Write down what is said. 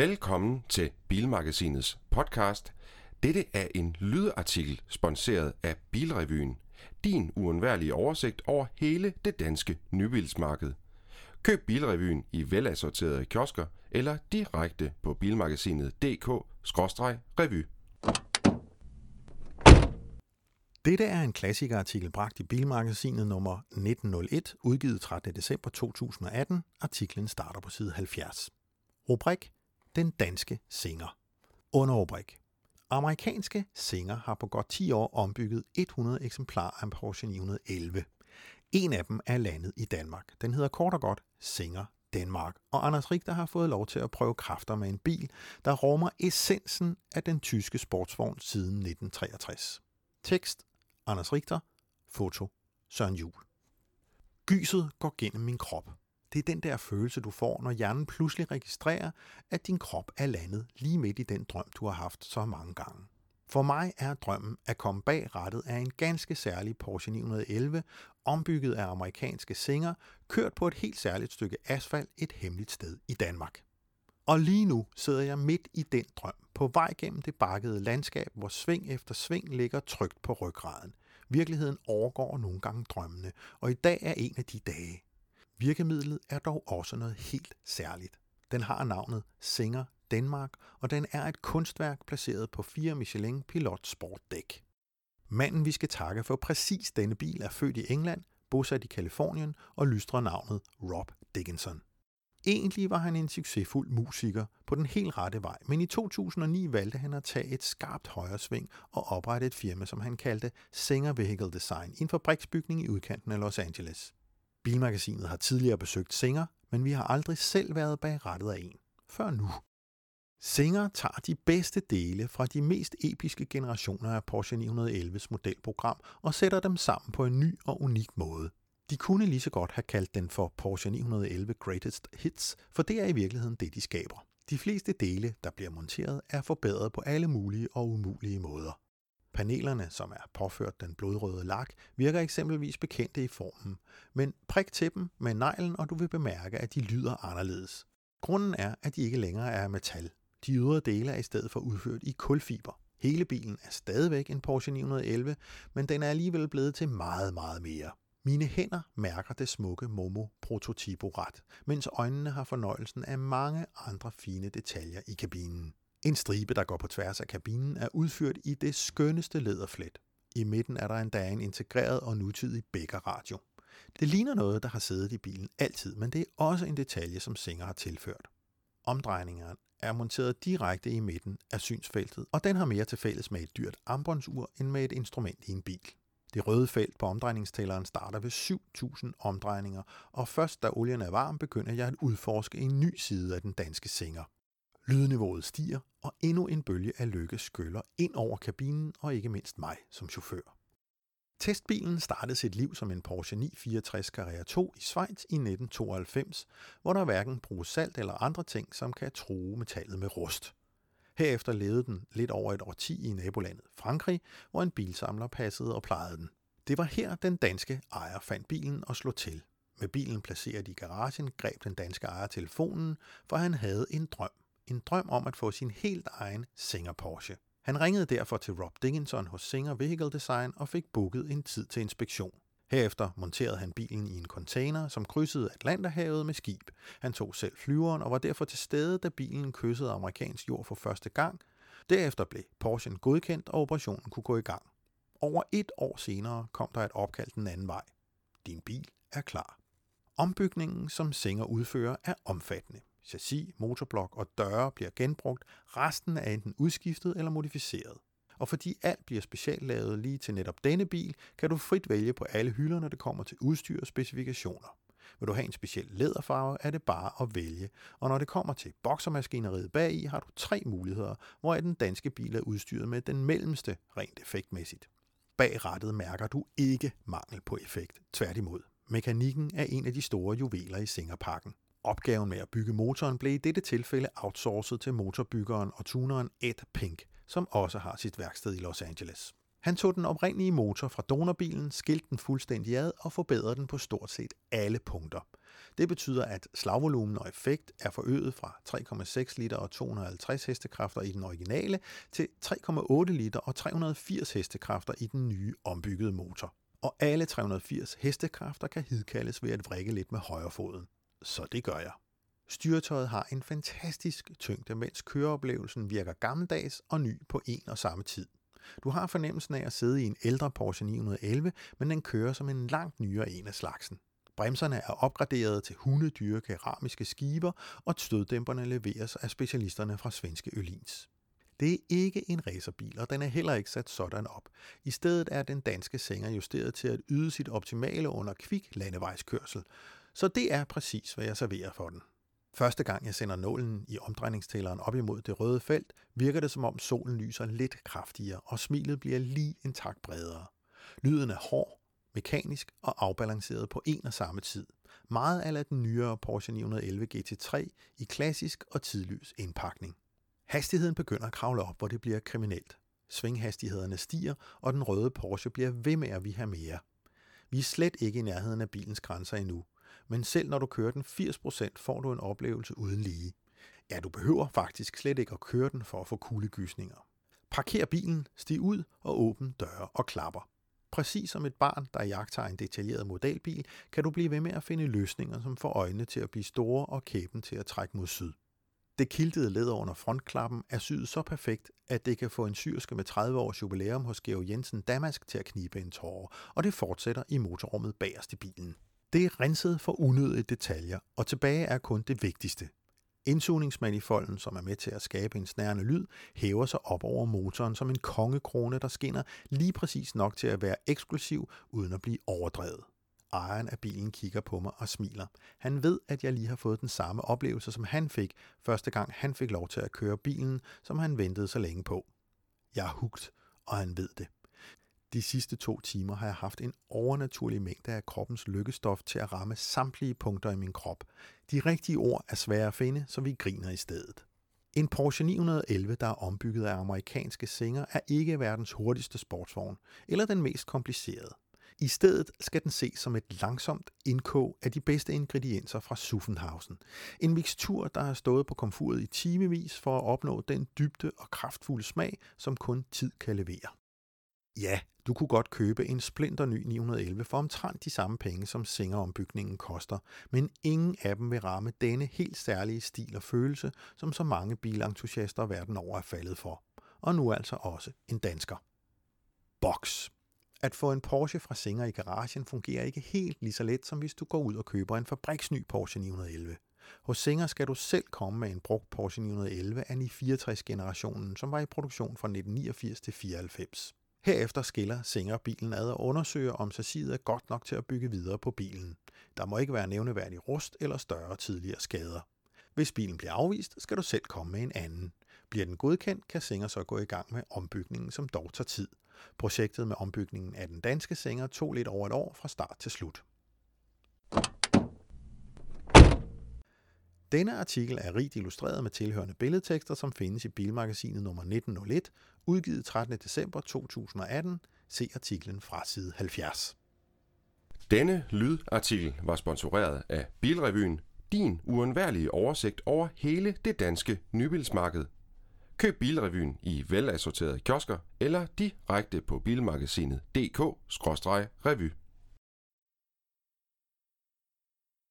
Velkommen til Bilmagasinets podcast. Dette er en lydartikel sponsoreret af Bilrevyen. Din uundværlige oversigt over hele det danske nybilsmarked. Køb Bilrevyen i velassorterede kiosker eller direkte på bilmagasinet.dk-revy. Dette er en klassikerartikel bragt i Bilmagasinet nummer 1901, udgivet 13. december 2018. Artiklen starter på side 70. Rubrik den danske Singer. Underrubrik Amerikanske Singer har på godt 10 år ombygget 100 eksemplarer af Porsche 911. En af dem er landet i Danmark. Den hedder kort og godt Singer Danmark, og Anders Richter har fået lov til at prøve kræfter med en bil, der rummer essensen af den tyske sportsvogn siden 1963. Tekst Anders Richter. Foto Søren Jul. Gyset går gennem min krop. Det er den der følelse, du får, når hjernen pludselig registrerer, at din krop er landet lige midt i den drøm, du har haft så mange gange. For mig er drømmen at komme bag rettet af en ganske særlig Porsche 911, ombygget af amerikanske singer, kørt på et helt særligt stykke asfalt et hemmeligt sted i Danmark. Og lige nu sidder jeg midt i den drøm, på vej gennem det bakkede landskab, hvor sving efter sving ligger trygt på ryggraden. Virkeligheden overgår nogle gange drømmene, og i dag er en af de dage. Virkemidlet er dog også noget helt særligt. Den har navnet Singer Danmark, og den er et kunstværk placeret på fire Michelin Pilot Sport dæk. Manden, vi skal takke for præcis denne bil, er født i England, bosat i Kalifornien og lystrer navnet Rob Dickinson. Egentlig var han en succesfuld musiker på den helt rette vej, men i 2009 valgte han at tage et skarpt højresving og oprette et firma, som han kaldte Singer Vehicle Design, i en fabriksbygning i udkanten af Los Angeles. Bilmagasinet har tidligere besøgt Singer, men vi har aldrig selv været bag rettet af en. Før nu. Singer tager de bedste dele fra de mest episke generationer af Porsche 911's modelprogram og sætter dem sammen på en ny og unik måde. De kunne lige så godt have kaldt den for Porsche 911 Greatest Hits, for det er i virkeligheden det, de skaber. De fleste dele, der bliver monteret, er forbedret på alle mulige og umulige måder. Panelerne, som er påført den blodrøde lak, virker eksempelvis bekendte i formen, men prik til dem med neglen, og du vil bemærke, at de lyder anderledes. Grunden er, at de ikke længere er af metal. De ydre dele er i stedet for udført i kulfiber. Hele bilen er stadigvæk en Porsche 911, men den er alligevel blevet til meget, meget mere. Mine hænder mærker det smukke Momo Prototypo ret, mens øjnene har fornøjelsen af mange andre fine detaljer i kabinen. En stribe, der går på tværs af kabinen, er udført i det skønneste læderflet. I midten er der endda en integreret og nutidig bækkerradio. Det ligner noget, der har siddet i bilen altid, men det er også en detalje, som Singer har tilført. Omdrejningerne er monteret direkte i midten af synsfeltet, og den har mere til fælles med et dyrt armbåndsur end med et instrument i en bil. Det røde felt på omdrejningstælleren starter ved 7000 omdrejninger, og først da olien er varm, begynder jeg at udforske en ny side af den danske Singer. Lydniveauet stiger, og endnu en bølge af lykke skyller ind over kabinen og ikke mindst mig som chauffør. Testbilen startede sit liv som en Porsche 964 Carrera 2 i Schweiz i 1992, hvor der hverken bruges salt eller andre ting, som kan true metallet med rust. Herefter levede den lidt over et årti i nabolandet Frankrig, hvor en bilsamler passede og plejede den. Det var her, den danske ejer fandt bilen og slog til. Med bilen placeret i garagen greb den danske ejer telefonen, for han havde en drøm. En drøm om at få sin helt egen Singer Porsche. Han ringede derfor til Rob Dickinson hos Singer Vehicle Design og fik booket en tid til inspektion. Herefter monterede han bilen i en container, som krydsede Atlanterhavet med skib. Han tog selv flyveren og var derfor til stede, da bilen kyssede amerikansk jord for første gang. Derefter blev Porsche'en godkendt, og operationen kunne gå i gang. Over et år senere kom der et opkald den anden vej. Din bil er klar. Ombygningen, som Singer udfører, er omfattende. Chassis, motorblok og døre bliver genbrugt, resten er enten udskiftet eller modificeret. Og fordi alt bliver speciallavet lige til netop denne bil, kan du frit vælge på alle hylder, når det kommer til udstyr og specifikationer. Vil du have en speciel læderfarve, er det bare at vælge. Og når det kommer til boksermaskineriet bagi, har du tre muligheder, hvor den danske bil er udstyret med den mellemste rent effektmæssigt. Bag rattet mærker du ikke mangel på effekt. Tværtimod. Mekanikken er en af de store juveler i Singerpakken. Opgaven med at bygge motoren blev i dette tilfælde outsourcet til motorbyggeren og tuneren Ed Pink, som også har sit værksted i Los Angeles. Han tog den oprindelige motor fra donorbilen, skilte den fuldstændig ad og forbedrede den på stort set alle punkter. Det betyder, at slagvolumen og effekt er forøget fra 3,6 liter og 250 hestekræfter i den originale til 3,8 liter og 380 hestekræfter i den nye ombyggede motor. Og alle 380 hestekræfter kan hidkaldes ved at vrikke lidt med højrefoden. Så det gør jeg. Styretøjet har en fantastisk tyngde, mens køreoplevelsen virker gammeldags og ny på en og samme tid. Du har fornemmelsen af at sidde i en ældre Porsche 911, men den kører som en langt nyere en af slagsen. Bremserne er opgraderet til hundedyre keramiske skiver, og støddæmperne leveres af specialisterne fra svenske Ølins. Det er ikke en racerbil, og den er heller ikke sat sådan op. I stedet er den danske sænger justeret til at yde sit optimale under kvik landevejskørsel, så det er præcis, hvad jeg serverer for den. Første gang jeg sender nålen i omdrejningstælleren op imod det røde felt, virker det som om solen lyser lidt kraftigere, og smilet bliver lige en tak bredere. Lyden er hård, mekanisk og afbalanceret på en og samme tid. Meget af den nyere Porsche 911 GT3 i klassisk og tidløs indpakning. Hastigheden begynder at kravle op, hvor det bliver kriminelt. Svinghastighederne stiger, og den røde Porsche bliver ved med at vi have mere. Vi er slet ikke i nærheden af bilens grænser endnu, men selv når du kører den 80%, får du en oplevelse uden lige. Ja, du behøver faktisk slet ikke at køre den for at få kuldegysninger. Parker bilen, stig ud og åbn døre og klapper. Præcis som et barn, der jagter en detaljeret modelbil, kan du blive ved med at finde løsninger, som får øjnene til at blive store og kæben til at trække mod syd. Det kiltede læder under frontklappen er syet så perfekt, at det kan få en syrske med 30 års jubilæum hos Georg Jensen Damask til at knibe en tårer, og det fortsætter i motorrummet bagerst i bilen. Det er renset for unødige detaljer, og tilbage er kun det vigtigste. Indsugningsmanifolden, som er med til at skabe en snærende lyd, hæver sig op over motoren som en kongekrone, der skinner lige præcis nok til at være eksklusiv, uden at blive overdrevet. Ejeren af bilen kigger på mig og smiler. Han ved, at jeg lige har fået den samme oplevelse, som han fik, første gang han fik lov til at køre bilen, som han ventede så længe på. Jeg er hugt, og han ved det. De sidste to timer har jeg haft en overnaturlig mængde af kroppens lykkestof til at ramme samtlige punkter i min krop. De rigtige ord er svære at finde, så vi griner i stedet. En Porsche 911, der er ombygget af amerikanske singer, er ikke verdens hurtigste sportsvogn, eller den mest komplicerede. I stedet skal den ses som et langsomt indkog af de bedste ingredienser fra Suffenhausen. En mixtur, der har stået på komfuret i timevis for at opnå den dybde og kraftfulde smag, som kun tid kan levere. Ja, du kunne godt købe en splinter ny 911 for omtrent de samme penge, som Singer-ombygningen koster, men ingen af dem vil ramme denne helt særlige stil og følelse, som så mange bilentusiaster verden over er faldet for. Og nu altså også en dansker. Box. At få en Porsche fra Singer i garagen fungerer ikke helt lige så let, som hvis du går ud og køber en fabriksny Porsche 911. Hos Singer skal du selv komme med en brugt Porsche 911 af 64-generationen, som var i produktion fra 1989 til 94. Herefter skiller Singer bilen ad og undersøger, om chassiset er godt nok til at bygge videre på bilen. Der må ikke være nævneværdig rust eller større tidligere skader. Hvis bilen bliver afvist, skal du selv komme med en anden. Bliver den godkendt, kan Singer så gå i gang med ombygningen, som dog tager tid. Projektet med ombygningen af den danske Singer tog lidt over et år fra start til slut. Denne artikel er rigt illustreret med tilhørende billedtekster, som findes i Bilmagasinet nummer 1901, udgivet 13. december 2018. Se artiklen fra side 70. Denne lydartikel var sponsoreret af Bilrevyen, din uundværlige oversigt over hele det danske nybilsmarked. Køb Bilrevyen i velassorterede kiosker eller direkte på bilmagasinet.dk-revy.